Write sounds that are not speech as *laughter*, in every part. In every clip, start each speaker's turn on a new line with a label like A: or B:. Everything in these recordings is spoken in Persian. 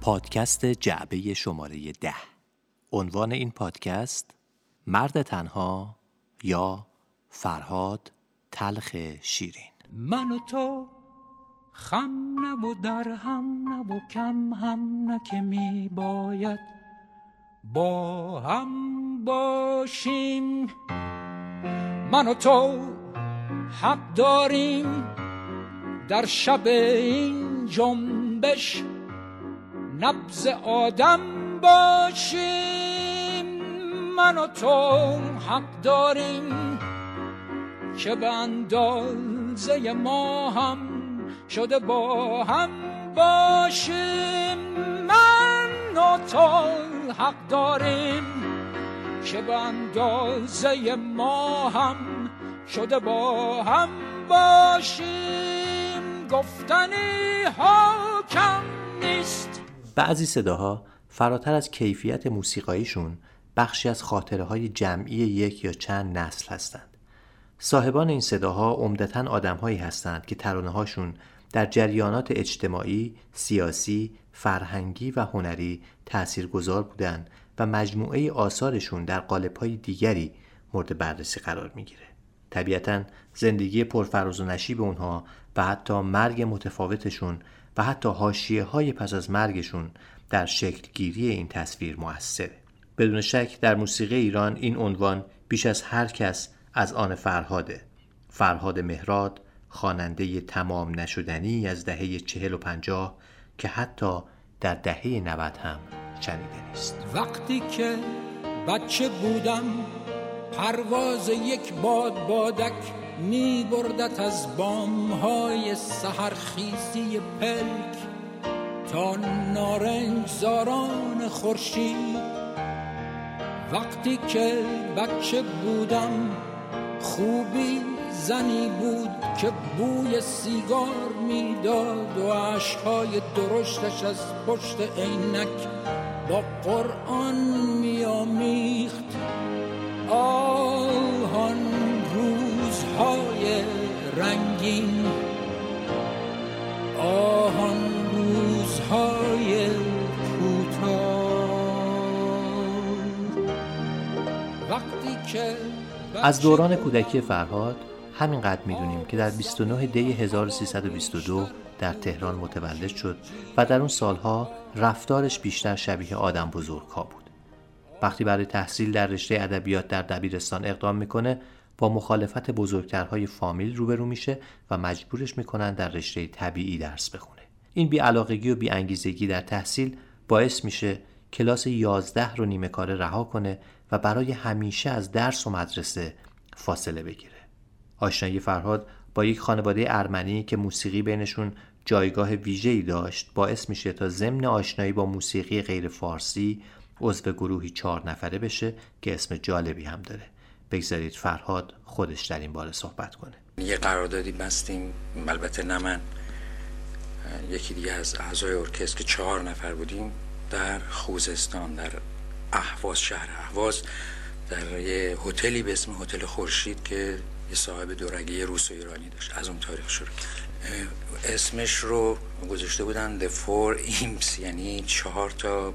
A: پادکست جعبه شماره ده. عنوان این پادکست مرد تنها یا فرهاد تلخ شیرین.
B: من و تو خم نه و در هم نه و کم هم نه که می باید با هم باشیم. من و تو حق داریم در شب این جنبش نبز آدم باشیم. من و تو حق داریم که به اندازه ما هم شده با هم باشیم. من و تو حق داریم که به اندازه ما هم شده با هم باشیم. گفتنی ها کم نیست.
A: بعضی صداها فراتر از کیفیت موسیقاییشون بخشی از خاطره های جمعی یک یا چند نسل هستند. صاحبان این صداها عمدتا آدمهایی هستند که ترانه هاشون در جریانات اجتماعی، سیاسی، فرهنگی و هنری تاثیرگذار بودند و مجموعه آثارشون در قالب‌های دیگری مورد بررسی قرار می‌گیره. طبیعتا زندگی پرفراز و نشیب اونها و حتی مرگ متفاوتشون و حتی حاشیه های پس از مرگشون در شکل گیری این تصویر موثره. بدون شک در موسیقی ایران این عنوان بیش از هر کس از آن فرهاده. فرهاد مهراد خواننده تمام نشدنی از دهه چهل و پنجاه که حتی در دهه نود هم شنیده نیست.
B: وقتی که بچه بودم پرواز یک باد بادک می بردت از بام های سهرخیزی پلک تا نارنج زاران خورشید. وقتی که بچه بودم خوبی زنی بود که بوی سیگار می‌داد و عشقهای درشتش از پشت عینک با قرآن میامیخت آهان روزهای رنگین آهان روزهای وقتی که
A: از دوران کودکی فرهاد همینقدر می‌دونیم که در 29 دی 1322 در تهران متولد شد و در اون سالها رفتارش بیشتر شبیه آدم بزرگ ها بود. وقتی برای تحصیل در رشته ادبیات در دبیرستان اقدام می‌کنه با مخالفت بزرگترهای فامیل روبرو میشه و مجبورش می‌کنن در رشته طبیعی درس بخونه. این بیعلاقگی و بیانگیزگی در تحصیل باعث میشه کلاس 11 رو نیمه کاره رها کنه و برای همیشه از درس و مدرسه فاصله بگیره. آشنایی فرهاد با یک خانواده ارمنی که موسیقی بینشون جایگاه ویژه‌ای داشت باعث میشه تا ضمن آشنایی با موسیقی غیر فارسی عضو گروهی چهار نفره بشه که اسم جالبی هم داره بگذارید فرهاد خودش در این باره صحبت کنه.
C: یه قراردادی بستیم البته نه من. یکی دیگه از اعضای ارکستر که چهار نفر بودیم در خوزستان در اهواز شهر اهواز در یه هتلی به اسم هتل خورشید که یه صاحب دورگی روس و ایرانی داشت. از اون تاریخ شروع اسمش رو گذاشته بودن The Four Imps یعنی چهار تا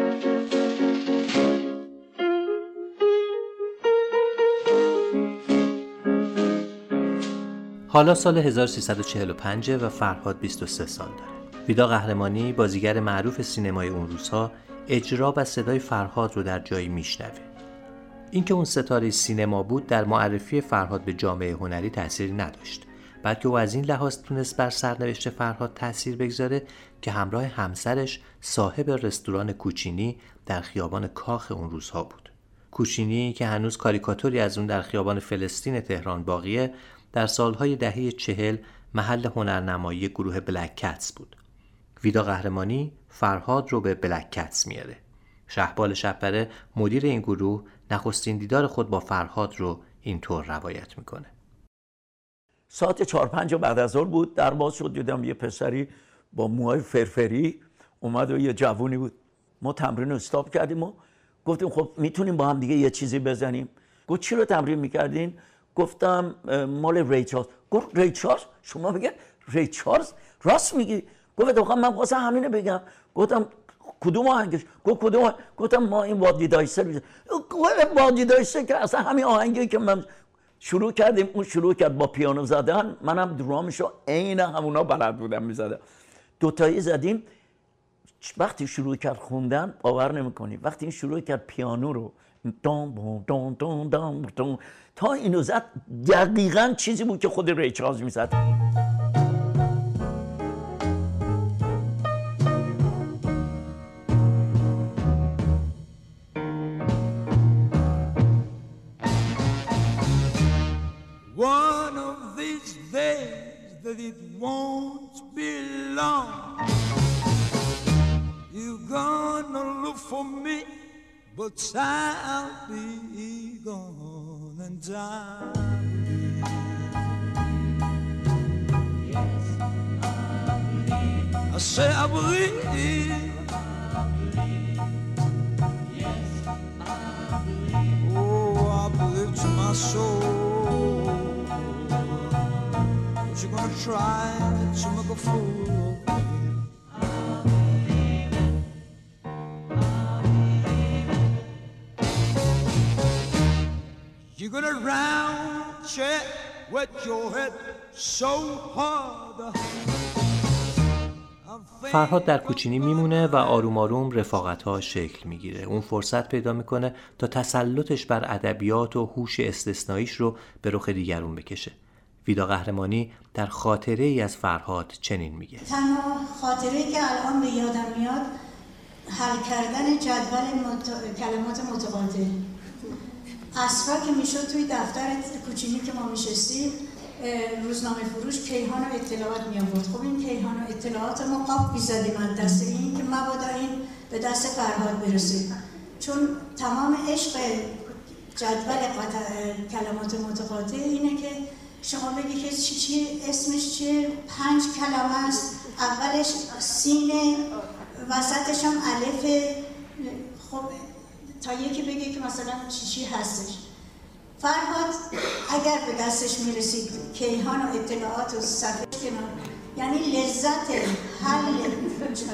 A: حالا سال 1345 و فرهاد 23 سال داره. ویدا قهرمانی بازیگر معروف سینمای اون روزها اجرا و صدای فرهاد رو در جایی میشنوه. اینکه اون ستاره سینما بود در معرفی فرهاد به جامعه هنری تأثیری نداشت. بلکه او از این لحاظ تونست بر سرنوشت فرهاد تاثیر بگذاره که همراه همسرش صاحب رستوران کوچینی در خیابان کاخ اون روزها بود. کوچینی که هنوز کاریکاتوری از اون در خیابان فلسطین تهران باقیه در سالهای دهه چهل محل هنرنمایی گروه بلک کتس بود. ویدا قهرمانی فرهاد رو به بلک کتس میاره. شهبال شپره مدیر این گروه نخستین دیدار خود با فرهاد رو اینطور روایت می‌کنه
D: ساعت چهار پنج بعد از ظهر بود در باز شد دیدم یه پسری با موهای فرفری اومد و یه جوونی بود ما تمرین رو استاپ کردیم و گفتیم خب می‌تونیم با هم دیگه یه چیزی بزنیم گفت چی رو تمرین می‌کردین گفتم مال ری چارلز. گفت ری چارلز؟ شما بگه ری چارلز؟ راست میگی. گفت خب من خواستم همینه بگم. گفتم کدوم آهنگش؟ گفت کدوم گفتم ما این وادی دایسه رو گفت وادی دایسه که اصلا همین آهنگی که من شروع کردیم اون شروع کرد با پیانو زدن. منم درامشو عین همونا بلد بودم می‌زدم. دوتایی زدیم. وقتی شروع کرد خوندن باور نمی‌کنی. وقتی این شروع کرد پیانو رو تا اینو زد دقیقا چیزی بود که خود ریچارز می‌زد
E: One of these days that it won't be long. You're gonna look for me, but I'll be gone and time. I say I believe. Oh, I believe to my soul. But you're gonna try to make a fool of me. You're gonna round check with your head so hard.
A: فرهاد در کوچینی میمونه و آروم آروم رفاقت ها شکل می‌گیره. اون فرصت پیدا می‌کنه تا تسلطش بر ادبیات و هوش استثناییش رو به رخ دیگرون بکشه. ویدا قهرمانی در خاطره ای از فرهاد چنین میگه.
F: تنها خاطره که الان به یادم میاد حل کردن جدول مت... کلمات متقاطع. اصرا که می‌شد توی دفتر کوچینی که ما میشستیم روزنامه فروش کیهان و اطلاعات می آورد خب این کیهان و اطلاعات ما قاب بیزدیم از دست این که مبادا این به دست فرهاد برسه چون تمام عشق جدول. کلمات متقاطع اینه که شما بگی که چی, چی اسمش چیه؟ پنج کلمه است. اولش سینه وسطش هم الف. خب تا یکی بگه که مثلا چی چی هستش. فرهاد اگر به دستش می‌رسید کیهان و اطلاعات و صفحه کنار. یعنی لذت حل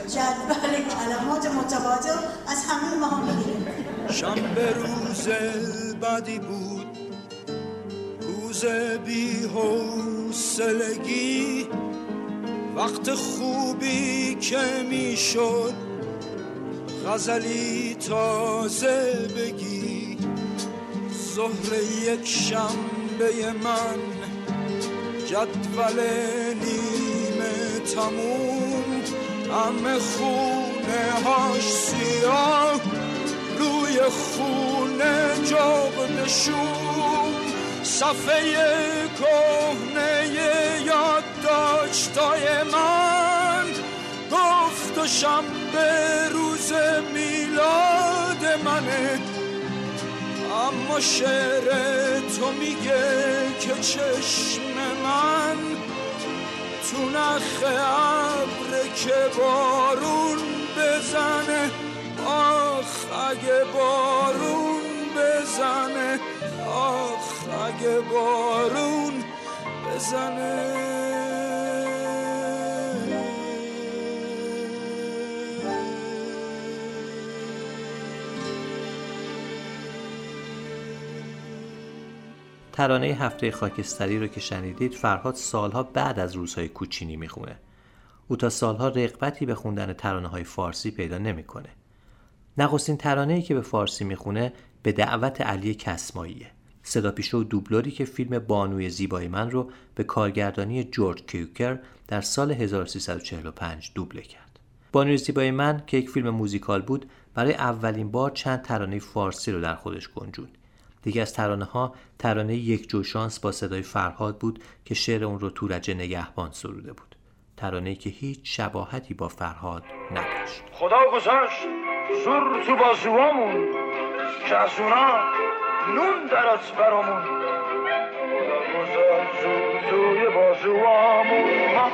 F: جدول کلمات متقاطع از همه ما می‌گیره.
E: شنبه روز بدی بود. روز بی حوصلگی. وقت خوبی که می‌شد. غزلی تازه بگی ظهر یک شنبه من جدول نیمه تموم. همه خونه هاش سیاه روی خونه جغدشون صفحه کهنه یادداشتای من. گفت و شنبه روز میلاد منه. اما شعر تو میگه که چشم من تو نخ ابر که بارون بزنه. آخ اگه بارون بزنه. آخ اگه بارون بزنه.
A: ترانه هفته خاکستری رو که شنیدید فرهاد سالها بعد از روزهای کوچینی می‌خونه او تا سالها رغبتی به خوندن ترانه های فارسی پیدا نمی‌کنه. نخستین ترانه ای که به فارسی می‌خونه به دعوت علی کسماییه صدا و دوبلوری که فیلم بانوی زیبای من رو به کارگردانی جورج کیوکر در سال 1345 دوبله کرد. بانوی زیبای من که یک فیلم موزیکال بود برای اولین بار چند ترانه فارسی رو در خودش گنجوند. یکی از ترانه ها ترانه یک جو شانس با صدای فرهاد بود که شعر اون رو تورج نگهبان سروده بود. ترانه‌ای که هیچ شباهتی با فرهاد نداشت.
G: خدا گذاشت زور تو بازوامون که از اونا نون درات برامون. خدا گذاشت زور توی بازوامون. ما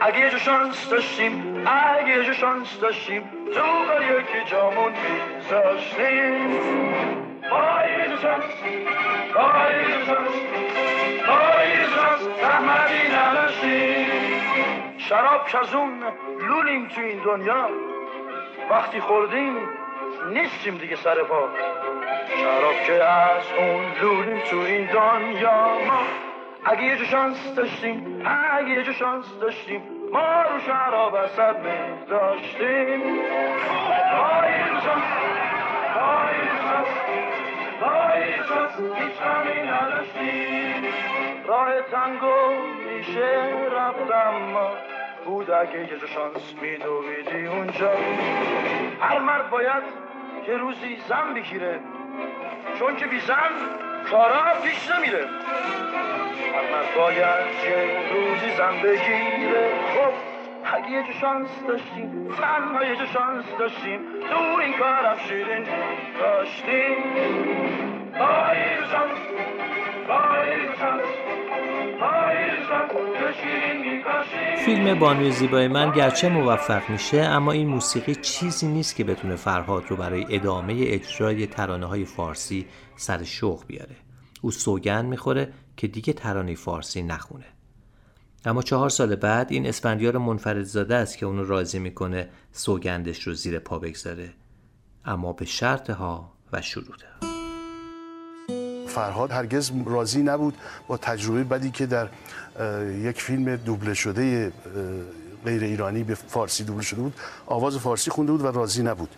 G: اگه یه جو شانس داشتیم اگه یه جو شانس داشتیم تو بر یکی جامون میذاشتیم. شراب کزون لولیم تو این دنیا وقتی خوردیم نیستیم دیگه سر پا. شراب که از اون لولیم تو این دنیا ما اگه یه جو شانس داشتیم اگه یه جو شانس داشتیم ما رو شراب اصد می داشتیم آی راه تنگو میشه رفتم ما بود اگه یه شانس میدویدی اونجا. هر مرد باید یه روزی زن بگیره چون که بی زن کارا پیش نمیره هر مرد باید یه روزی زن بگیره. خب. اگه یه شانس داشتیم تنها یه شانس داشتیم تو این کارم شیرین داشتیم آی جو شانس آی جو شانس
A: فیلم بانوی زیبای من گرچه موفق میشه اما این موسیقی چیزی نیست که بتونه فرهاد رو برای ادامه اجرای ترانه های فارسی سر شوق بیاره. او سوگند می‌خوره که دیگه ترانه فارسی نخونه. اما چهار سال بعد این اسفندیار منفردزاده است که اونو راضی می‌کنه سوگندش رو زیر پا بگذاره. اما به شرط ها و شروط ها
H: فرهاد هرگز راضی نبود با تجربه بدی که در یک فیلم دوبله شده غیر ایرانی به فارسی دوبله شده بود آواز فارسی خونده بود و راضی نبود.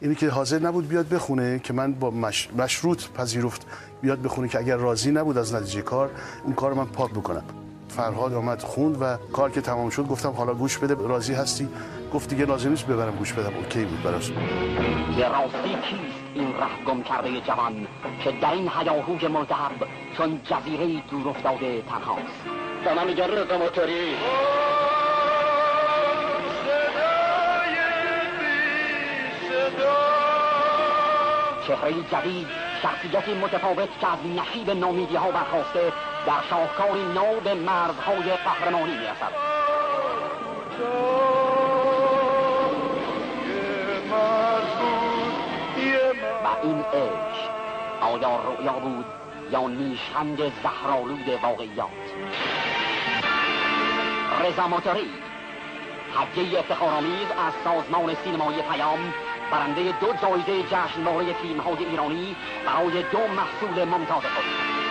H: اینی که حاضر نبود بیاد بخونه که من با مش... مشروط پذیرفت بیاد بخونه که اگر راضی نبود از نتیجه کار اون کار من پاک بکنم. فرهاد آمد خوند و کار که تمام شد گفتم حالا گوش بده راضی هستی؟ گفت دیگه لازم نیست ببرم گوش بدم. اوکی بود براش.
I: به راستی کیست این ره گم کرده جوان که در این هیاهوی ملتهب چون جزیره دور افتاده تنهاست؟ به من میگن موتوری. چهره جدید شخصیتی متفاوت که از نشیب نامیدی ها برخواسته در شاهکاری نو به مرزهای قهرمانی می‌رسد و این عشق آیا رؤیا بود یا نیشخند زهرالود واقعیات رضا موتوری هدیه افتخارآمیز از سازمان سینمایی پیام برنده دو جایزه جشنواره فیلم های ایرانی برای دو محصول ممتاز خود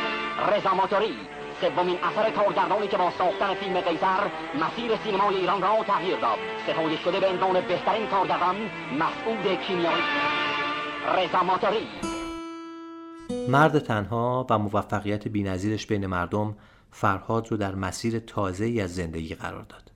I: رضا موتوری سومین اثر کارگردانی که با ساختن فیلم قیصر مسیر سینمای ایران را تغییر داد ستایش شده به عنوان بهترین کارگردان مسعود کیمیایی رضا موتوری
A: مرد تنها و موفقیت بینظیرش بین مردم فرهاد رو در مسیر تازه ای از زندگی قرار داد.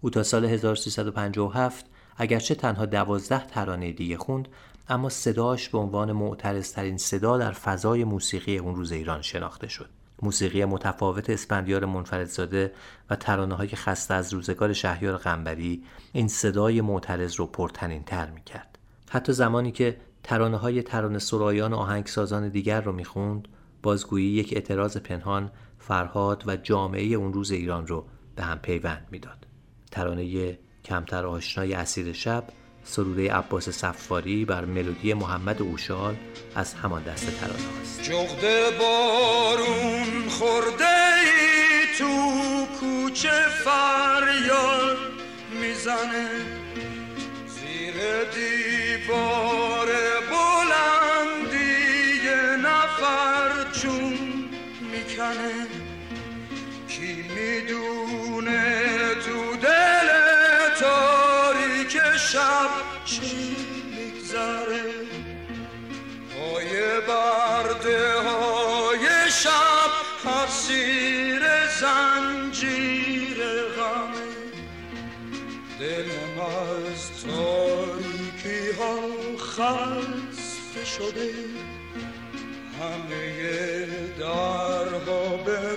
A: او تا سال 1357 اگرچه تنها دوازده ترانه دیگه خوند اما صداش به عنوان معترضترین صدا در فضای موسیقی اون روز ایران شناخته شد. موسیقی متفاوت اسپندیار منفردزاده و ترانه های خسته از روزگار شهریار قنبری این صدای معترض رو پرتنین تر می کرد. حتی زمانی که ترانه های ترانه سرایان و آهنگسازان دیگر رو می‌خوند بازگویی یک اعتراض پنهان فرهاد و جامعه اون روز ایران رو به هم پیوند می‌داد ترانه کمتر آشنای اسیر شب سروده عباس صفاری بر ملودی محمد اوشال از همان دست ترانه است.
E: جغد بارون خورده ای تو کوچه فریاد می‌زنه. زیر دیوار بلندی نفر چون می‌کنه. شب چی میگذره. پای برده های شب اسیر زنجیر غم دلم از تاریکی ها خسته شده. همه درها به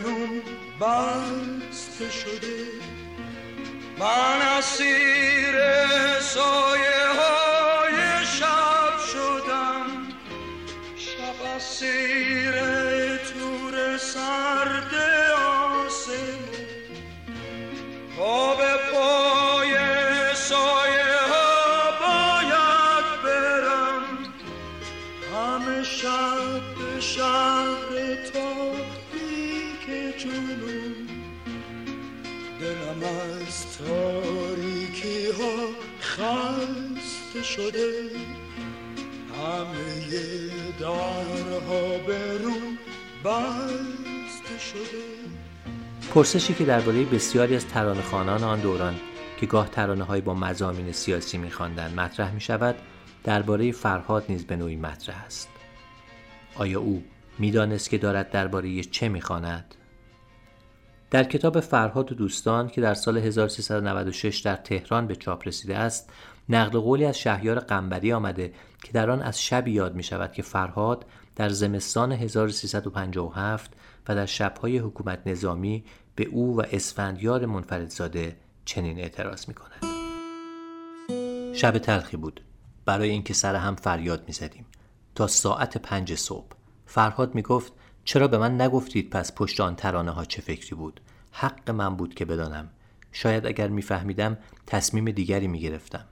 E: بسته شده. من اسیر سایه های شب شدم شب اسیر تور سرد آسمون. به پای سایه ها باید برم. همه شب به شهر تاریک جنون. دلم از تاریکی ها خسته شده. همه درها به رو بسته شده.
A: پرسشی که درباره بسیاری از ترانه‌خوانان آن دوران که گاه ترانه با مزامین سیاسی می‌خواندند مطرح می شود درباره فرهاد نیز به نوعی مطرح است. آیا او می‌دانست که دارد درباره چه می‌خواند؟ در کتاب فرهاد و دوستان که در سال 1396 در تهران به چاپ رسیده است نقل قولی از شهیار قنبری آمده که در آن از شبی یاد می شود که فرهاد در زمستان 1357 و در شبهای حکومت نظامی به او و اسفندیار منفردزاده چنین اعتراض می کند. شب تلخی بود برای اینکه سر هم فریاد می زدیم. تا ساعت پنج صبح فرهاد می گفت چرا به من نگفتید پس پشت آن ترانه ها چه فکری بود؟ حق من بود که بدانم. شاید اگر میفهمیدم تصمیم دیگری می گرفتم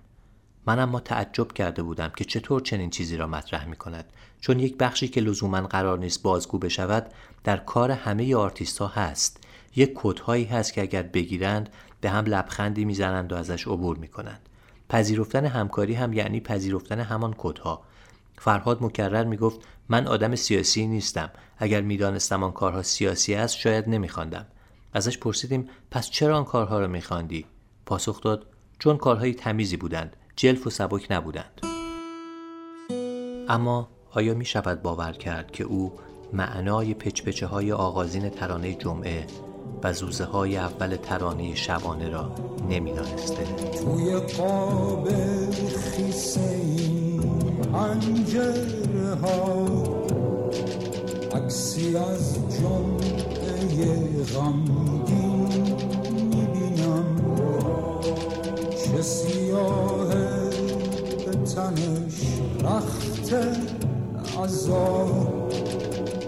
A: من اما تعجب کرده بودم که چطور چنین چیزی را مطرح می کند چون یک بخشی که لزوما قرار نیست بازگو بشود در کار همه آرتیست ها هست. یک کدهایی هست که اگر بگیرند به هم لبخندی می‌زنند و ازش عبور می کنند پذیرفتن همکاری هم یعنی پذیرفتن همان کدها فرهاد مکرر می گفت من آدم سیاسی نیستم. اگر می‌دانستم آن کارها سیاسی است شاید نمیخواندم. ازش پرسیدیم پس چرا آن کارها را میخواندی؟ پاسخ داد چون کارهای تمیزی بودند جلف و سبک نبودند. اما آیا می شود باور کرد که او معنای پچپچه های آغازین ترانه جمعه و زوزه های اول ترانه شبانه را نمی‌دانسته؟
E: توی قاب خیسه پنجره ها عکسی از جمعه غمگین می‌بینم چه سیاه به تنش رخت عذاب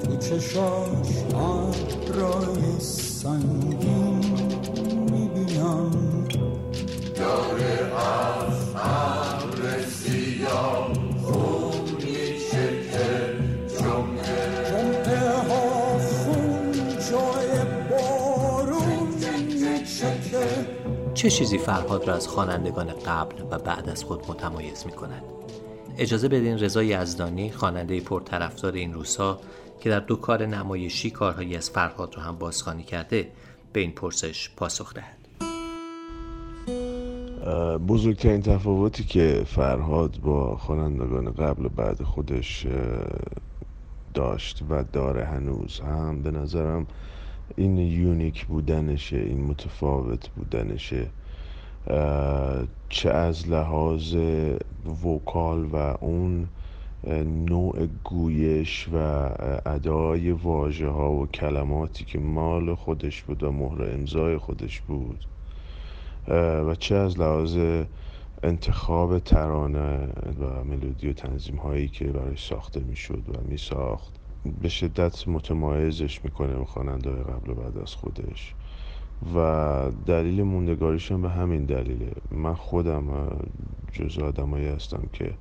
E: تو چشاش ابرای سنگین
A: چه چیزی فرهاد را از خوانندگان قبل و بعد از خود متمایز می کند؟ اجازه بدین رضا یزدانی خواننده پرطرفدار این روزها که در دو کار نمایشی کارهایی از فرهاد را هم بازخوانی کرده به این پرسش پاسخ دهد
J: بزرگترین تفاوتی که فرهاد با خوانندگان قبل و بعد خودش داشت و داره هنوز هم به نظرم این یونیک بودنشه این متفاوت بودنشه چه از لحاظ وکال و اون نوع گویش و ادای واژه ها و کلماتی که مال خودش بود و مهر امضای خودش بود و چه از لحاظ انتخاب ترانه و ملودی و تنظیم هایی که برای ساخته می‌شد و می ساخت به شدت متمایزش می‌کنه خواننده قبل و بعد از خودش. و دلیل موندگاریشم به همین دلیله. من خودم جز آدمایی هستم که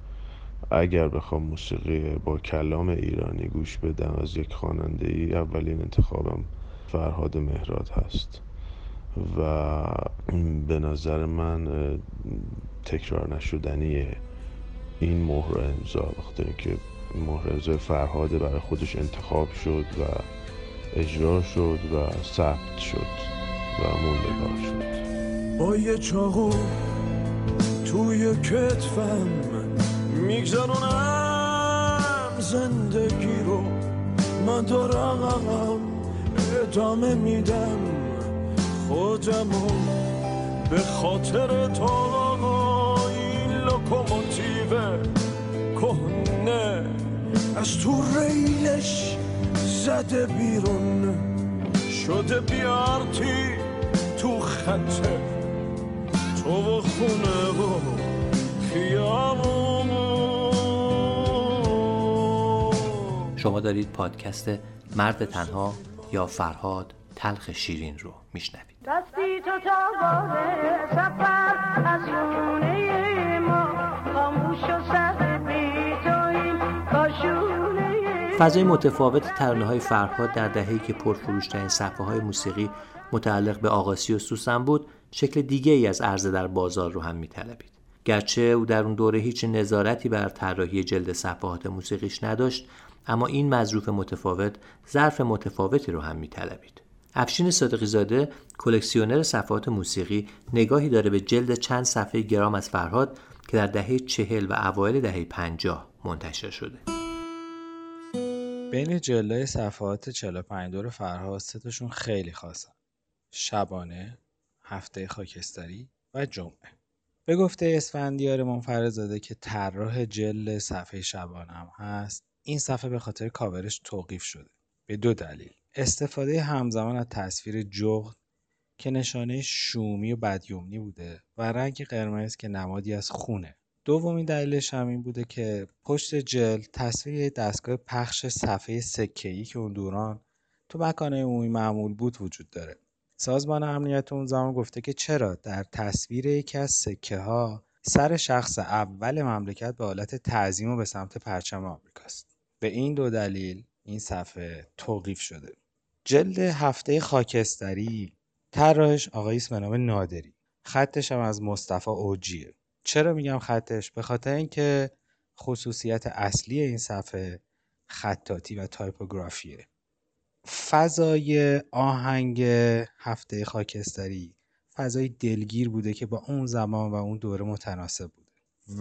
J: اگر بخوام موسیقی با کلام ایرانی گوش بدم از یک خواننده ای اولین انتخابم فرهاد مهراد هست. و به نظر من تکرار نشدنی این مهر امضا وقتی که مهر امضای فرهاد برای خودش انتخاب شد و اجرا شد و ثبت شد و موندگار شد.
E: با یه چاقو توی کتفم میگذرونم. زندگی رو من دارم ادامه میدم. خودمو به خاطر تو این لوکوموتیو کهنه. از تو ریلش زده بیرون. شده بیارتی تو خط
G: تو و خونه و خیابون.
A: شما دارید پادکست مرد تنها یا فرهاد تلخ شیرین رو میشنوید.
K: دستی تو تا سفر از خونه ما خاموش و
A: فضای متفاوت ترانه های فرهاد در دهه‌ای که پرفروشترین صفحه های موسیقی متعلق به آقاسی و سوسن بود شکل دیگه ای از عرضه در بازار رو هم میطلبید. گرچه او در اون دوره هیچ نظارتی بر طراحی جلد صفحات موسیقیش نداشت اما این مظروف متفاوت ظرف متفاوتی رو هم میطلبید. افشین صادقی زاده کلکسیونر صفحات موسیقی نگاهی داره به جلد چند صفحه گرام از فرهاد که در دهه چهل و اوایل دهه پنجاه منتشر شده.
L: بین جلای صفحات 45 دور فرهاد سه تاشون خیلی خاصن. شبانه، هفته خاکستری و جمعه. به گفته اسفندیار منفرزاده که طراح جل صفحه شبانه هم هست، این صفحه به خاطر کاورش توقیف شده. به دو دلیل. استفاده همزمان از تصویر جغد که نشانه شومی و بدیومنی بوده و رنگ قرمز که نمادی از خونه. دومین دلیلش هم این بوده که پشت جل تصویر دستگاه پخش صفحه سکه‌ای که اون دوران تو مکانه عمومی معمول بود وجود داره. سازمان امنیت اون زمان گفته که چرا در تصویر یکی از سکه ها سر شخص اول مملکت به حالت تعظیم و به سمت پرچم آمریکاست. به این دو دلیل این صفحه توقیف شده. جلد هفته خاکستری طراحش آقایی به نام نادری. خطش هم از مصطفی اوجیه. چرا میگم خطش؟ به خاطر اینکه خصوصیت اصلی این صفحه خطاطی و تایپوگرافیه. فضای آهنگ هفته خاکستری فضای دلگیر بوده که با اون زمان و اون دوره متناسب بوده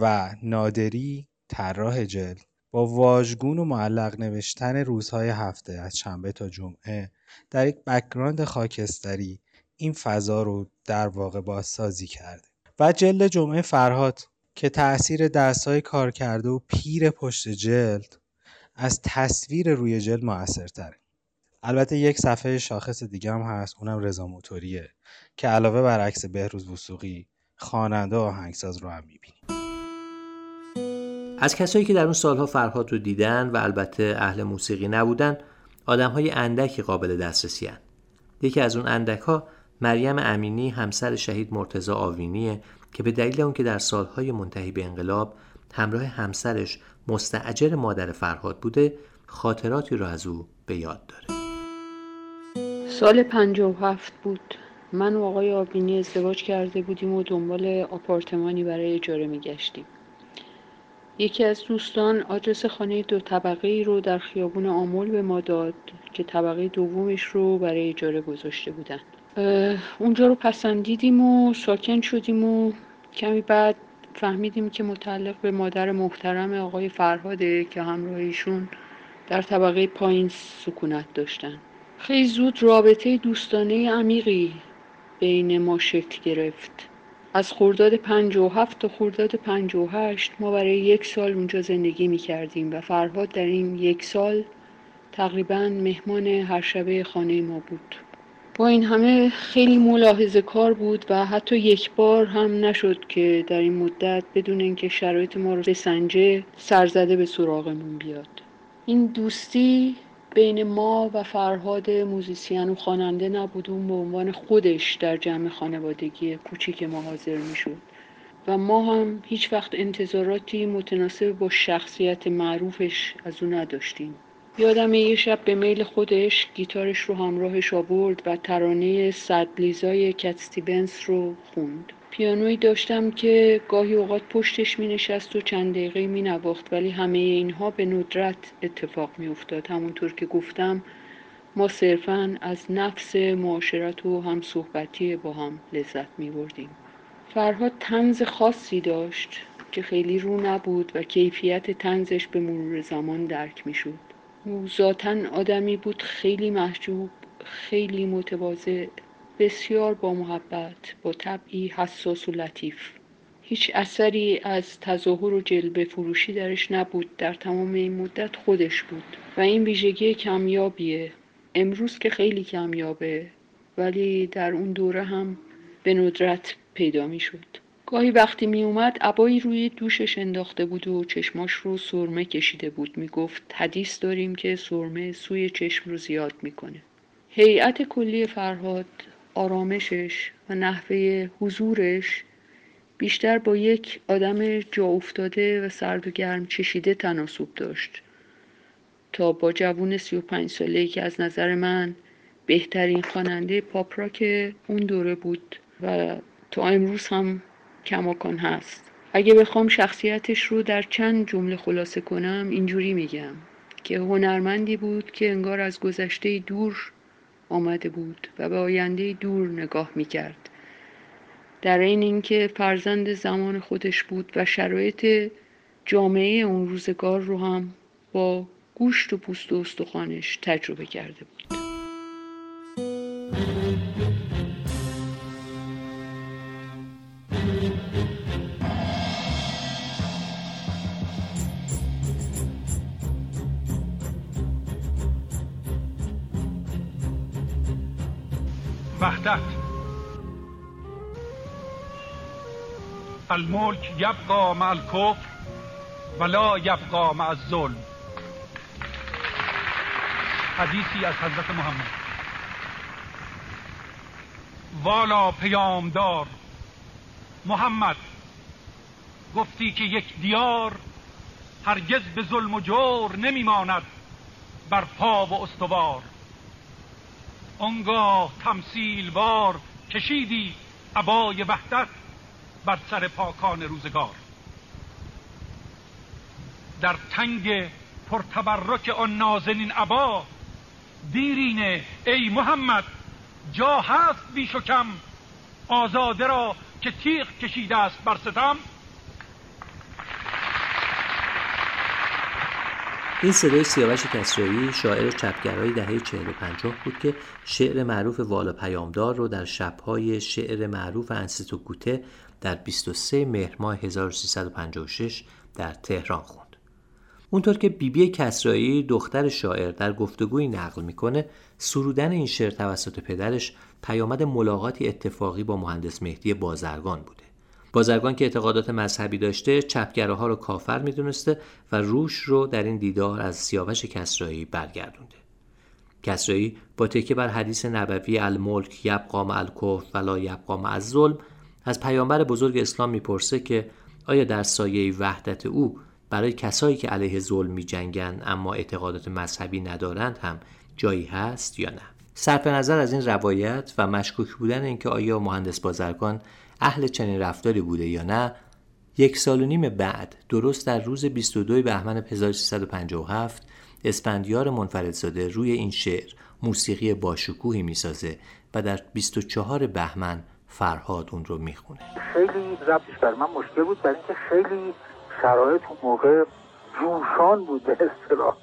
L: و نادری طراح جلد با واژگون و معلق نوشتن روزهای هفته از شنبه تا جمعه در یک background خاکستری این فضا رو در واقع بازسازی کرده و جلد جمعه فرهاد که تأثیر دستای کار کرده و پیر پشت جلد از تصویر روی جلد موثرتره البته یک صفحه شاخص دیگه هم هست اونم رضا موتوریه که علاوه بر عکس بهروز وثوقی خواننده و آهنگساز رو هم می‌بینیم
A: از کسایی که در اون سالها فرهاد رو دیدن و البته اهل موسیقی نبودن آدم های اندکی قابل دسترسی هن. یکی از اون اندک ها مریم امینی همسر شهید مرتزا آوینیه که به دلیل اون که در سالهای منتهی به انقلاب همراه همسرش مستعجر مادر فرهاد بوده خاطراتی رو از او به یاد داره.
M: سال 57 بود. من و آقای آبینی ازدواج کرده بودیم و دنبال آپارتمانی برای اجاره میگشتیم. یکی از دوستان آدرس خانه دو طبقه ای رو در خیابون آمول به ما داد که طبقه دومش رو برای اجاره گذاشته بودن اونجا رو پسندیدیم و ساکن شدیم و کمی بعد فهمیدیم که متعلق به مادر محترم آقای فرهاده که همراهیشون در طبقه پایین سکونت داشتن. خیلی زود رابطه دوستانه عمیقی بین ما شکل گرفت. از خرداد پنج و هفت تا خرداد پنج و هشت ما برای یک سال اونجا زندگی می کردیم و فرهاد در این یک سال تقریبا مهمان هر شبه خانه ما بود. این همه خیلی ملاحظه کار بود و حتی یک بار هم نشد که در این مدت بدون اینکه شرایط ما رو بسنجه سرزده به سراغمون بیاد. این دوستی بین ما و فرهاد موزیسین و خواننده نبود. اون به عنوان خودش در جمع خانوادگی کوچیک ما حاضر می‌شد. و ما هم هیچ وقت انتظاراتی متناسب با شخصیت معروفش از او نداشتیم. یادم یه شب به میل خودش گیتارش رو همراهش آورد و ترانه صد لیزای کت رو خوند. پیانویی داشتم که گاهی اوقات پشتش می نشست و چند دقیقه می نواخت ولی همه اینها به ندرت اتفاق می افتاد همونطور که گفتم ما صرفا از نفس معاشرت و هم صحبتی با هم لذت می بردیم فرهاد تنز خاصی داشت که خیلی رو نبود و کیفیت تنزش به مرور زمان درک می او ذاتا آدمی بود خیلی محجوب خیلی متواضع بسیار با محبت با طبعی حساس و لطیف. هیچ اثری از تظاهر و جلوه فروشی درش نبود در تمام این مدت خودش بود. و این ویژگی کمیابیه. امروز که خیلی کمیابه ولی در اون دوره هم به ندرت پیدا می شد. گاهی وقتی می اومد عبایی روی دوشش انداخته بود و چشماش رو سرمه کشیده بود می گفت حدیث داریم که سرمه سوی چشم رو زیاد می‌کنه. هیئت کلی فرهاد آرامشش و نحوه حضورش بیشتر با یک آدم جا افتاده و سرد و گرم چشیده تناسب داشت تا با جوون سی و پنج ساله که از نظر من بهترین خواننده پاپ راک اون دوره بود و تا امروز هم کماکان هست. اگه بخوام شخصیتش رو در چند جمله خلاصه کنم اینجوری میگم که هنرمندی بود که انگار از گذشته دور آمده بود و به آینده دور نگاه می‌کرد. در این اینکه فرزند زمان خودش بود و شرایط جامعه اون روزگار رو هم با گوشت و پوست و استخوانش تجربه کرده بود.
N: الملک یبقا مع الکفر ولا یبقا مع الظلم. حدیثی از حضرت محمد. والا پیامدار محمد گفتی که یک دیار هرگز به ظلم و جور نمیماند بر پا و استوار. آنگاه تمثیل بار کشیدی عبای وحدت بر سر پاکان روزگار. در تنگ پرتبرک آن نازنین عبا دیرینه ای محمد جا هست بیش و کم آزاده را که تیغ کشیده است بر ستم.
A: این صدای سیاوش کسرایی شاعر چپگرای دهه 40 و 50 بود که شعر معروف والا پیامدار رو در شبهای شعر معروف انستو کوته در 23 مهر ماه 1356 در تهران خوند. اونطور که بیبی کسرایی دختر شاعر در گفتگویی نقل می‌کنه سرودن این شعر توسط پدرش پیامد ملاقاتی اتفاقی با مهندس مهدی بازرگان بوده. بازرگان که اعتقادات مذهبی داشته چپگره ها رو کافر می‌دونسته و روش رو در این دیدار از سیاوش کسرایی برگردونده کسرایی با تکیه بر حدیث نبوی الملک یبقا مع الکفر ولا یبقا مع الظلم از پیامبر بزرگ اسلام می‌پرسه که آیا در سایه وحدت او برای کسایی که علیه ظلم می جنگن اما اعتقادات مذهبی ندارند هم جایی هست یا نه؟ صرف نظر از این روایت و مشکوک بودن اینکه آیا مهندس بازرگان اهل چنین رفتاری بوده یا نه یک سال و نیم بعد درست در روز 22 بهمن 1357 اسپندیار منفردزاده روی این شعر موسیقی باشکوهی می‌سازه و در 24 بهمن فرهاد اون رو می‌خونه.
O: خیلی ضبطش بر من مشکل بود برای اینکه خیلی شرایط اون موقع جوشان بود به اصطلاح.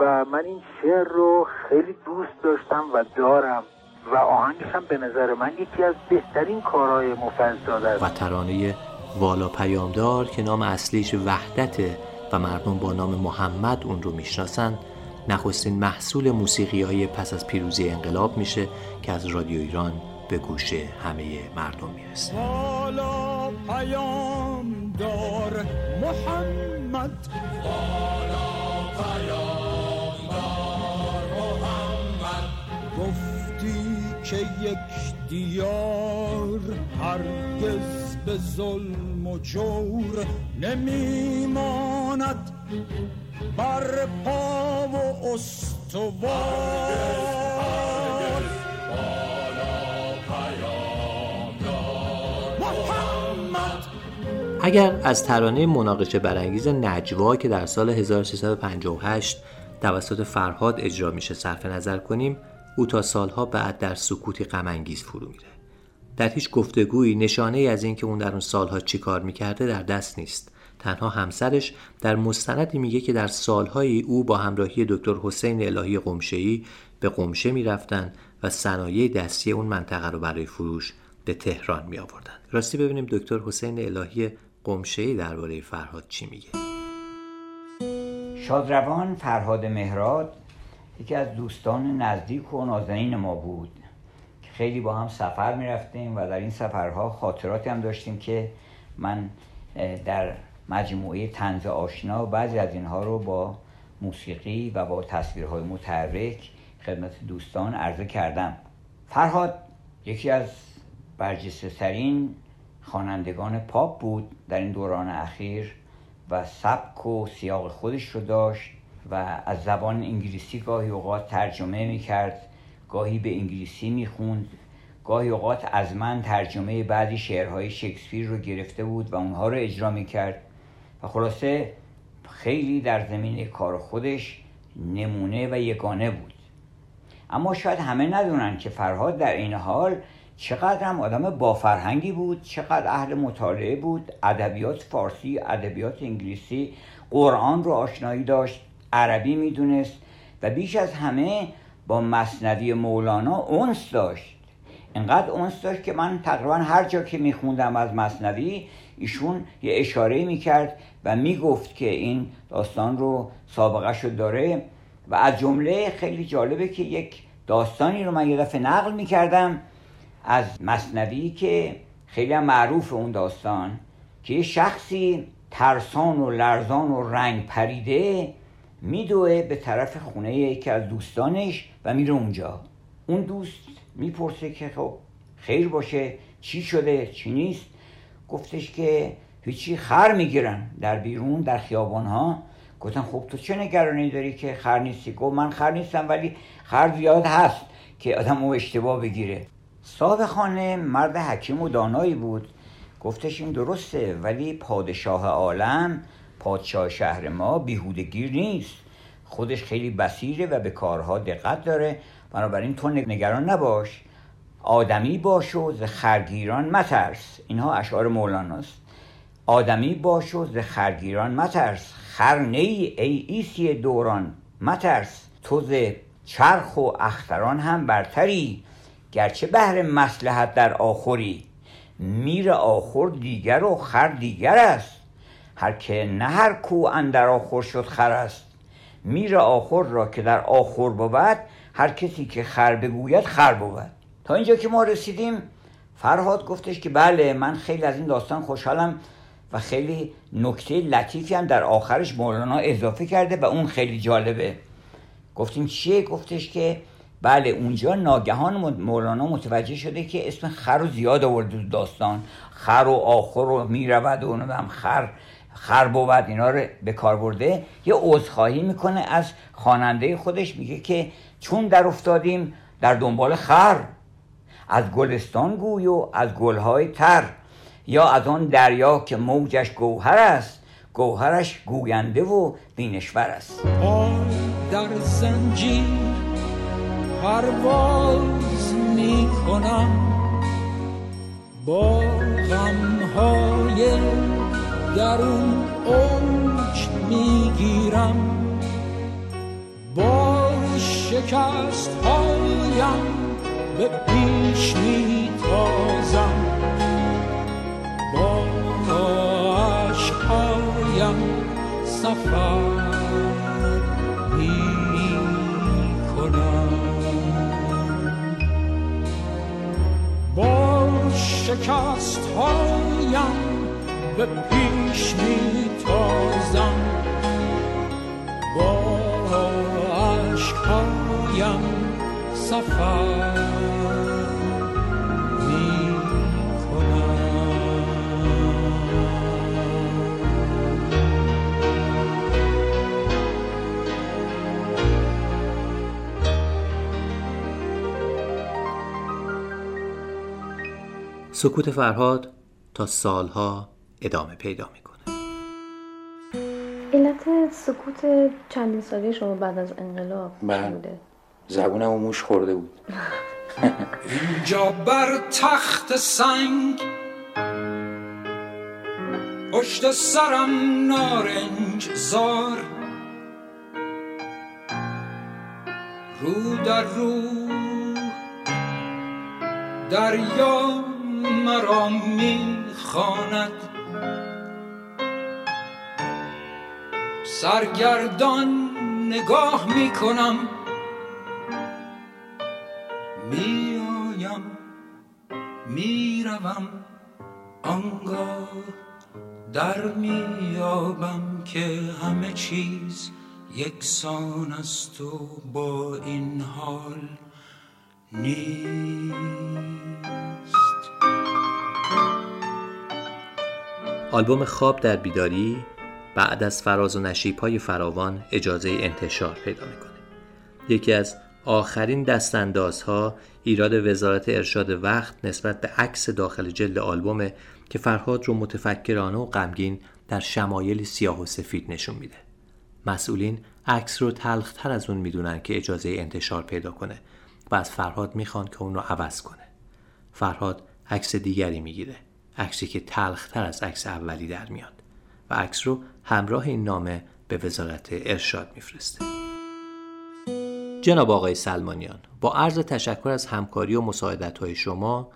O: و من این شعر رو خیلی دوست داشتم و دارم و آهنگش هم به نظر من یکی از بهترین کارهای مفرزاده است.
A: و ترانه والا پیامدار که نام اصلیش وحدته و مردم با نام محمد اون رو می‌شناسن نخستین محصول موسیقی های پس از پیروزی انقلاب میشه که از رادیو ایران به گوش همه مردم می‌رسه.
E: والا پیامدار محمد. والا پیامدار محمد. گفتی که یک دیار هرگز به ظلم و جور نمیماند. بر پا و استوار.
A: اگر از ترانه مناقشه برانگیز نجوا که در سال 1358 توسط فرهاد اجرا میشه صرف نظر کنیم او تا سالها بعد در سکوتی غمانگیز فرو میره در هیچ گفتگویی نشانه ای از اینکه اون در اون سالها چی کار می‌کرده در دست نیست تنها همسرش در مستندی میگه که در سالهای او با همراهی دکتر حسین الهی قمشه‌ای به قمشه می‌رفتن و صنایع دستی اون منطقه رو برای فروش به تهران می آوردن. راستی ببینیم دکتر حسین الهی قمشه‌ای درباره فرهاد چی میگه؟
P: شادروان فرهاد مهراد یکی از دوستان نزدیک و نازنین ما بود. خیلی با هم سفر می‌رفتیم و در این سفرها خاطراتی هم داشتیم که من در مجموعه تنز آشنا بعضی از اینها رو با موسیقی و با تصویرهای متحرک خدمت دوستان عرضه کردم. فرهاد یکی از برجسته خوانندگان پاپ بود در این دوران اخیر و سبک و سیاق خودش رو داشت و از زبان انگلیسی گاهی اوقات ترجمه می‌کرد گاهی به انگلیسی می‌خوند گاهی اوقات از من ترجمه بعضی شعرهای شکسپیر رو گرفته بود و اونها رو اجرا می‌کرد. و خلاصه خیلی در زمینه کار خودش نمونه و یگانه بود. اما شاید همه ندونن که فرهاد در این حال چقدر هم آدم بافرهنگی بود چقدر اهل مطالعه بود. ادبیات فارسی ادبیات انگلیسی قرآن رو آشنایی داشت عربی می‌دونست و بیش از همه با مصنوی مولانا اونس داشت. انقدر اونس داشت که من تقریبا هر جا که میخوندم از مصنوی ایشون یه اشاره می‌کرد و می‌گفت که این داستان رو سابقه شد داره. و از جمله خیلی جالبه که یک داستانی رو من یه دفعه نقل می‌کردم. از مصنوی که خیلی هم معروف اون داستان که شخصی ترسان و لرزان و رنگ پریده میدوه به طرف خونه یکی از دوستانش و میره اونجا. اون دوست می‌پرسه که خب خیر باشه چی شده چی نیست؟ گفتش که هیچی خر می‌گیرن در بیرون در خیابان ها گفتن خب تو چه نگرانی داری که خر نیستی؟ گفت من خر نیستم ولی خر زیاد هست که آدم او اشتباه بگیره. صاحب خانه مرد حکیم و دانایی بود. گفتش این درسته ولی پادشاه عالم پادشاه شهر ما بیهودگیر نیست. خودش خیلی بسیره و به کارها دقت داره. بنابراین تو نگران نباش. آدمی باش و ز خرگیران مترس. اینها اشعار مولاناست. آدمی باش و ز خرگیران مترس. خر نی ای ایسی دوران مترس. تو ز چرخ و اختران هم برتری. گرچه بهر مسلحت در آخری میر آخر دیگر و خر دیگر است. هر که نه هر کو اندر آخر شد خر است. میر آخر را که در آخر بود هر کسی که خر بگوید خر بود. تا اینجا که ما رسیدیم فرهاد گفتش که بله من خیلی از این داستان خوشحالم و خیلی نکته لطیفی هم در آخرش مولانا اضافه کرده و اون خیلی جالبه. گفتیم چیه؟ گفتش که بله اونجا ناگهان مولانا متوجه شده که اسم خر رو زیاد آورده داستان. خر و آخر رو می‌رود و نمی‌دونم خر خر بود اینا رو به کار برده. یه عذرخواهی می‌کنه از خواننده خودش میگه که چون در افتادیم در دنبال خر از گلستان گوی و از گلهای تر. یا از آن دریا که موجش گوهر است گوهرش گوینده و بینشور است.
B: در زنجیر پرواز می کنم با غمهای درون اوج می گیرم با شکست هایم به پیش می تازم با عشقهایم سفر شکست هایم به پیش می تازم با عشقهایم سفر.
A: سکوت فرهاد تا سالها ادامه پیدا می‌کنه
Q: علت سکوت چندین ساله شما بعد از انقلاب
C: بله.
Q: بوده؟
C: زبونم و موش خورده بود *laughs*
B: اینجا بر تخت سنگ پشت سرم نارنج زار رو در رو دریا مرا می‌خواند. سرگردان نگاه می‌کنم. میایم می‌روم. آنگاه در میابم که همه چیز یکسان است و با این حال نیست.
A: آلبوم خواب در بیداری بعد از فراز و نشیب های فراوان اجازه انتشار پیدا می‌کنه. یکی از آخرین دستاندازها ایراد وزارت ارشاد وقت نسبت به عکس داخل جلد آلبومه که فرهاد رو متفکرانه و غمگین در شمایلی سیاه و سفید نشون میده. مسئولین عکس رو تلختر از اون می‌دونن که اجازه انتشار پیدا کنه. و از فرهاد می‌خوان که اون رو عوض کنه. فرهاد عکس دیگری می‌گیره. عکسی که تلختر از عکس اولی در میاد و عکس رو همراه این نامه به وزارت ارشاد میفرسته. جناب آقای سلمانیان با عرض تشکر از همکاری و مساعدت های شما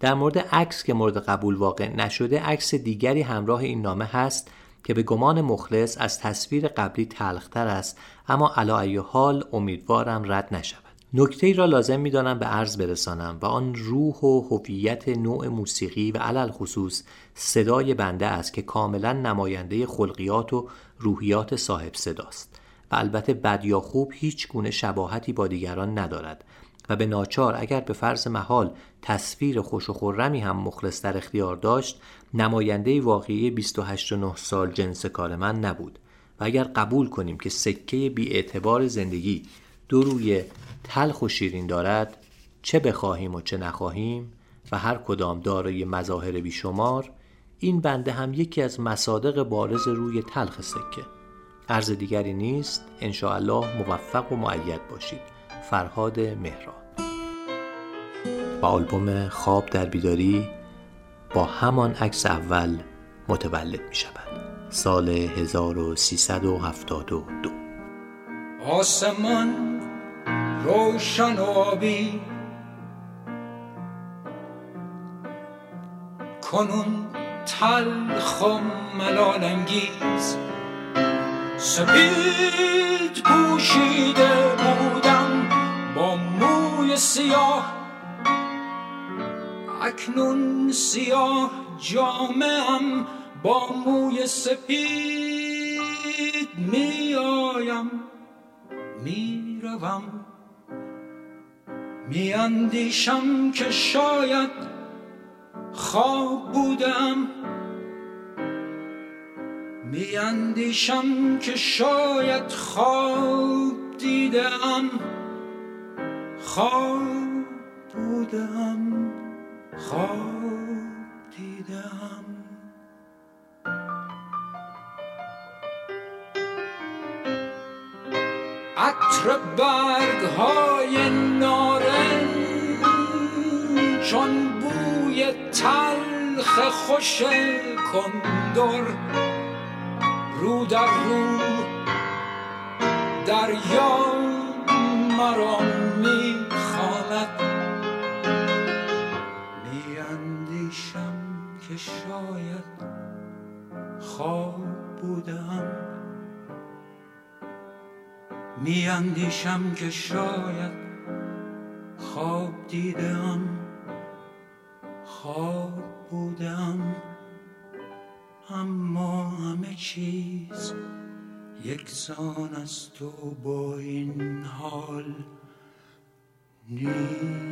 A: در مورد عکس که مورد قبول واقع نشده عکس دیگری همراه این نامه هست که به گمان مخلص از تصویر قبلی تلختر است اما علا حال امیدوارم رد نشود. نکته را لازم می دانم به عرض برسانم و آن روح و هویت نوع موسیقی و علل خصوص صدای بنده است که کاملا نماینده خلقیات و روحیات صاحب صداست و البته بد یا خوب هیچ گونه شباهتی با دیگران ندارد و به ناچار اگر به فرض محال تصویر خوش و خرمی هم مخلص در اختیار داشت نماینده واقعی 28 و 9 سال جنس کار من نبود و اگر قبول کنیم که سکه بی اعتبار زندگی دو روی تلخ و شیرین دارد چه بخواهیم و چه نخواهیم و هر کدام دارای مظاهر بیشمار این بنده هم یکی از مصادق بارز روی تلخ سکه. عرض دیگری نیست الله موفق و معید باشید. فرهاد مهران. و آلبوم خواب در بیداری با همان عکس اول متولد می شود سال 1372
B: آسمان روشن آبی. کنون تلخ و ملال انگیز. سپید پوشیده بودم با موی سیاه. اکنون سیاه جامعم با موی سپید میآیم می‌روم میاندیشم که شاید خواب بودم. میاندیشم که شاید خواب دیدم. خواب بودم. خواب دیدم. عطر برگ های نارنج چون بوی تلخ خوش کندر رو در رو دریا مرا می‌خواند. میاندیشم که شاید خواب بودم. میاندیشم که شاید خواب دیدم خواب بودم اما همه چیز یکسان است و با این حال نیست.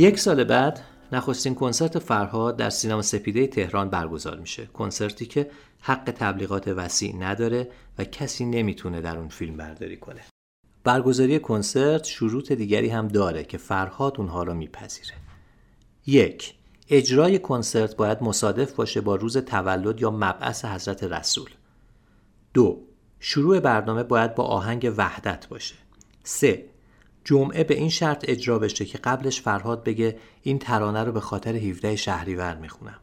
A: یک سال بعد نخستین کنسرت فرهاد در سینما سپیده تهران برگزار میشه. کنسرتی که حق تبلیغات وسیع نداره و کسی نمی‌تونه در اون فیلم برداری کنه. برگزاری کنسرت شروط دیگری هم داره که فرهاد اونها رو میپذیره. یک اجرای کنسرت باید مصادف باشه با روز تولد یا مبعث حضرت رسول. دو شروع برنامه باید با آهنگ وحدت باشه. سه جمعه به این شرط اجرا بشه که قبلش فرهاد بگه این ترانه رو به خاطر 17 شهریور می‌خونم.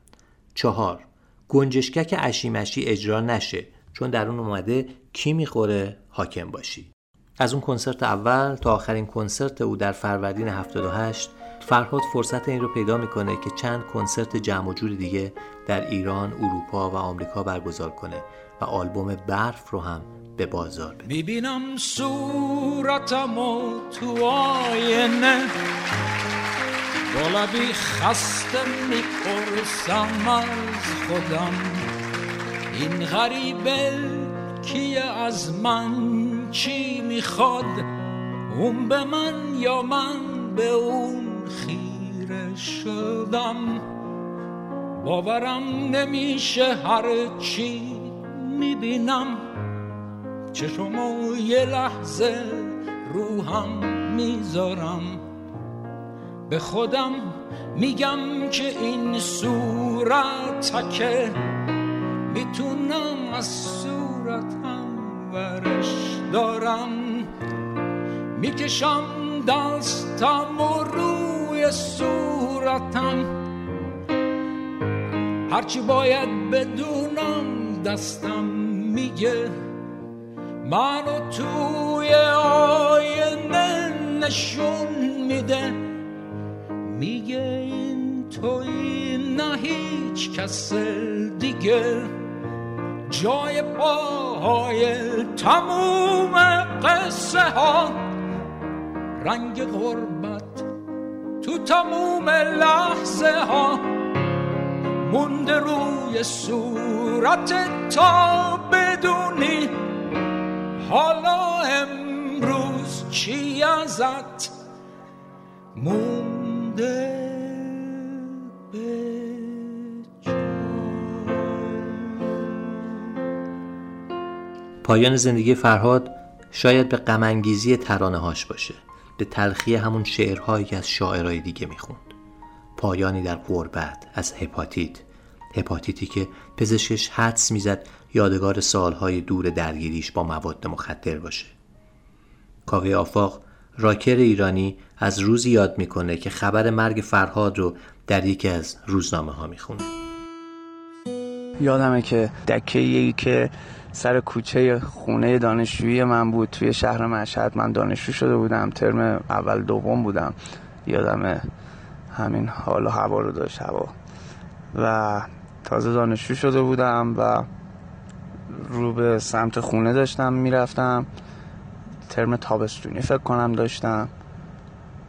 A: چهار گنجشکک اشیمشی اجرا نشه چون در اون اومده کی می‌خوره؟ حاکم باشی. از اون کنسرت اول تا آخرین کنسرت او در فروردین 78 فرهاد فرصت این رو پیدا می‌کنه که چند کنسرت جمع و جور دیگه در ایران، اروپا و آمریکا برگزار کنه و آلبوم برف رو هم به بازار بده.
B: می‌بینم صورتم و تو آینه. با لبی خسته می‌پرسم از خودم. این غریبه کیه؟ از من چی می‌خواد؟ اون به من یا من به اون خیره شدم؟ باورم نمیشه هر چی می‌بینم. چشمو یه لحظه روحم می‌ذارم. به خودم میگم که این صورتکه می‌تونم از صورتم ورش دارم. می‌کشم دستم و روی صورتم. هرچی باید بدونم دستم میگه. منو توی آینه نشون میده میگه این توی نه هیچ کس دیگه جای پاهای تموم قصه ها رنگ غربت تو تموم لحظه ها مونده روی صورت تا بدونی حالا امروز چی ازت مونده
A: پایان زندگی فرهاد شاید به غمانگیزی ترانه هاش باشه. به تلخی همون شعرهایی که از شاعرای دیگه می‌خوند. پایانی در غربت از هپاتیت. هپاتیتی که پزشکش حدس می‌زد یادگار سالهای دور درگیریش با مواد مخدر باشه. کاوه آفاق راکر ایرانی از روزی یاد می‌کنه که خبر مرگ فرهاد رو در یکی از روزنامه ها می‌خونه.
R: یادمه که دکه ای که سر کوچه خونه دانشجویی من بود توی شهر مشهد من دانشجو شده بودم ترم اول دوم بودم. یادم همین حال و هوا رو داشت هوا. و تازه دانشجو شده بودم و رو به سمت خونه داشتم می‌رفتم. ترم تابستونی فکر کنم داشتم.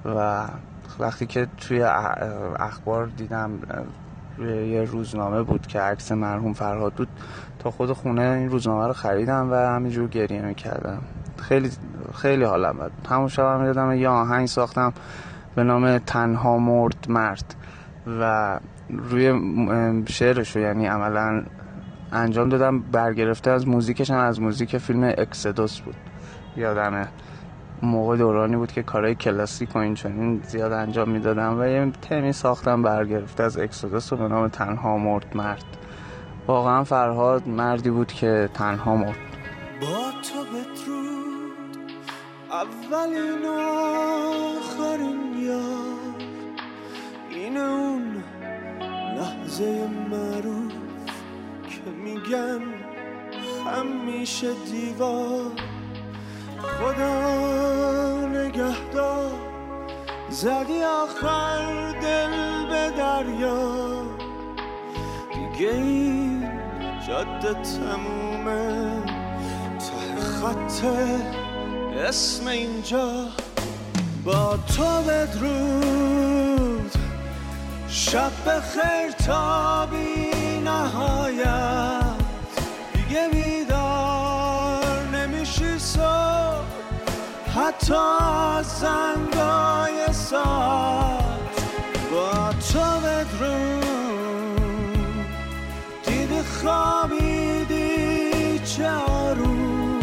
R: و وقتی که توی اخبار دیدم یه روزنامه بود که عکس مرحوم فرهاد بود تا خود خونه این روزنامه رو خریدم و همینجور گریه می‌کردم. خیلی خیلی حالم بد. همون شب هم یادم یه آهنگ ساختم به نام تنها مرد مرد. و روی شعرش رو یعنی عملا انجام دادم. برگرفته از موزیکش هم از موزیک فیلم اکسدوس بود. یادمه موقع دورانی بود که کارهای کلاسیک و این چنین زیاد انجام می‌دادم و یه تمی ساختم برگرفته از اکسودوس به نام تنها مرد مرد. واقعا فرهاد مردی بود که تنها مرد.
S: با تو بدرود اولین و آخرین یار. این اون لحظه که میگن همیشه دیوار خدا نگهدار. زدی آخر دل به دریا. دیگه این جاده تمومه. ته خط اسم اینجا. با تو بدرود. شب بخیر تا بی نهایت. دیگه بیدار نمیشی صبح حتی زنگای ساعت. با تو بدرود دیدی خوابیدی چه آروم.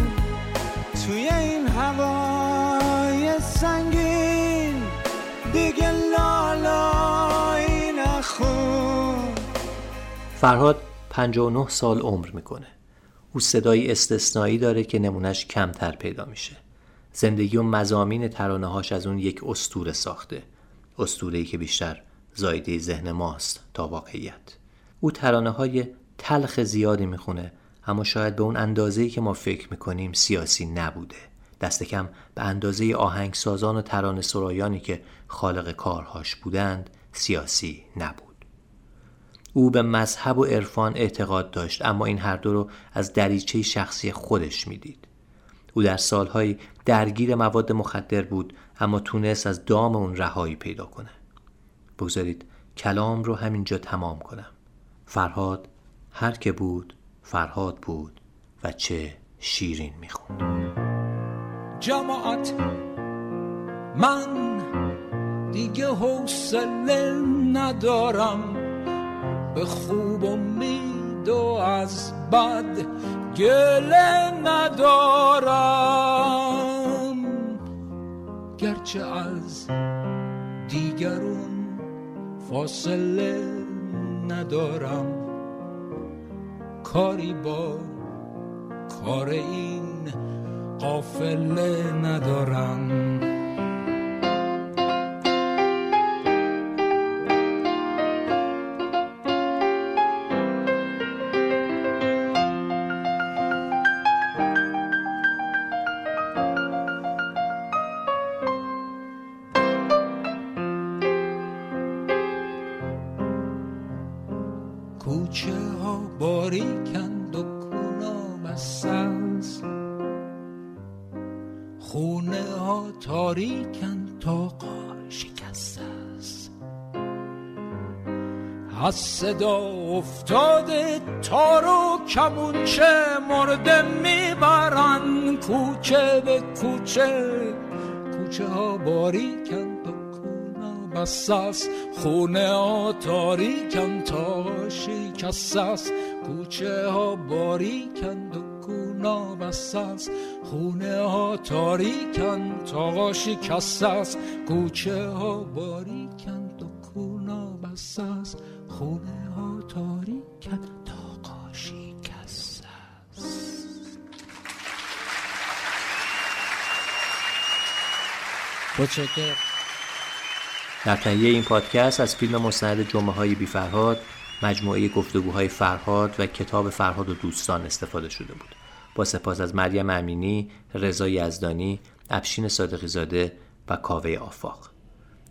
S: توی این هوای سنگین دیگه لالایی نخون.
A: فرهاد 59 سال عمر می‌کنه. او صدایی استثنایی داره که نمونش کمتر پیدا میشه. زندگی و مزامین ترانه هاش از اون یک استوره ساخته. استورهی که بیشتر زایده ذهن ماست تا واقعیت. او ترانه های تلخ زیادی می‌خونه اما شاید به اون اندازه‌ای که ما فکر می‌کنیم سیاسی نبوده. دست کم به اندازه آهنگسازان و ترانه سرایانی که خالق کارهاش بودند سیاسی نبود. او به مذهب و عرفان اعتقاد داشت اما این هر دو رو از دریچه شخصی خودش می‌دید. او در سالهایی درگیر مواد مخدر بود اما تونست از دام اون رهایی پیدا کنه. بگذارید کلام رو همینجا تمام کنم. فرهاد هر که بود فرهاد بود و چه شیرین می‌خوند.
B: جماعت من دیگه حوصله ندارم. به خوب امید و از بد گله ندارم. گرچه از دیگرون فاصله ندارم. کاری با کار این قافله ندارم. صدا افتاده تار و کمونچه مرده می‌برن کوچه به کوچه. کوچه ها باریکند و کونا است خونه ها تاریکند تا شکسته است کوچه ها باریکند و کونا است خونه ها تاریکند تا شکسته است کوچه ها بسته است خونه ها تاریکند تا شکسته است.
L: متشکرم
A: در تهیه این پادکست از فیلم مستند جمعه های بی فرهاد مجموعه گفتگوهای فرهاد و کتاب فرهاد و دوستان استفاده شده بود. با سپاس از مریم امینی، رضا یزدانی، افشین صادقی زاده و کاوه آفاق.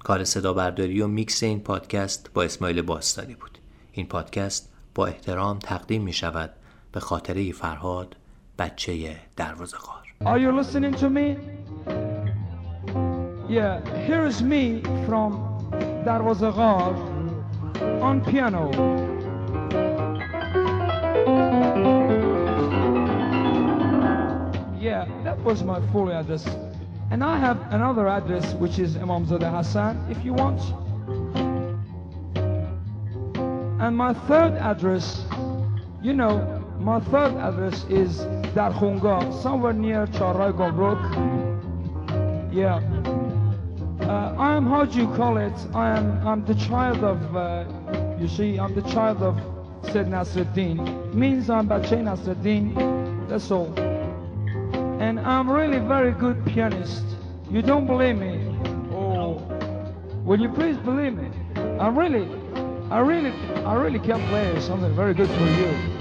A: کار صدا برداری و میکس این پادکست با اسماعیل باستانی بود این پادکست با احترام تقدیم می شود به خاطره فرهاد بچه دروازه
T: Are you listening to me? Yeah, here is me from Darwazaghar on piano. Yeah, that was my full address. And I have another address which is Imam Zada Hassan if you want. And my third address, you know, my third address is Dar Khunga, somewhere near Charai Gomruk. Yeah. Uh, I am, how do you call it? I am, I'm the child of, uh, you see, I'm the child of Said Nasruddin. Means I'm Bache Nasruddin, that's all. And I'm really very good pianist. You don't believe me? Oh, will you please believe me? I'm really, I really, I really can play something very good for you.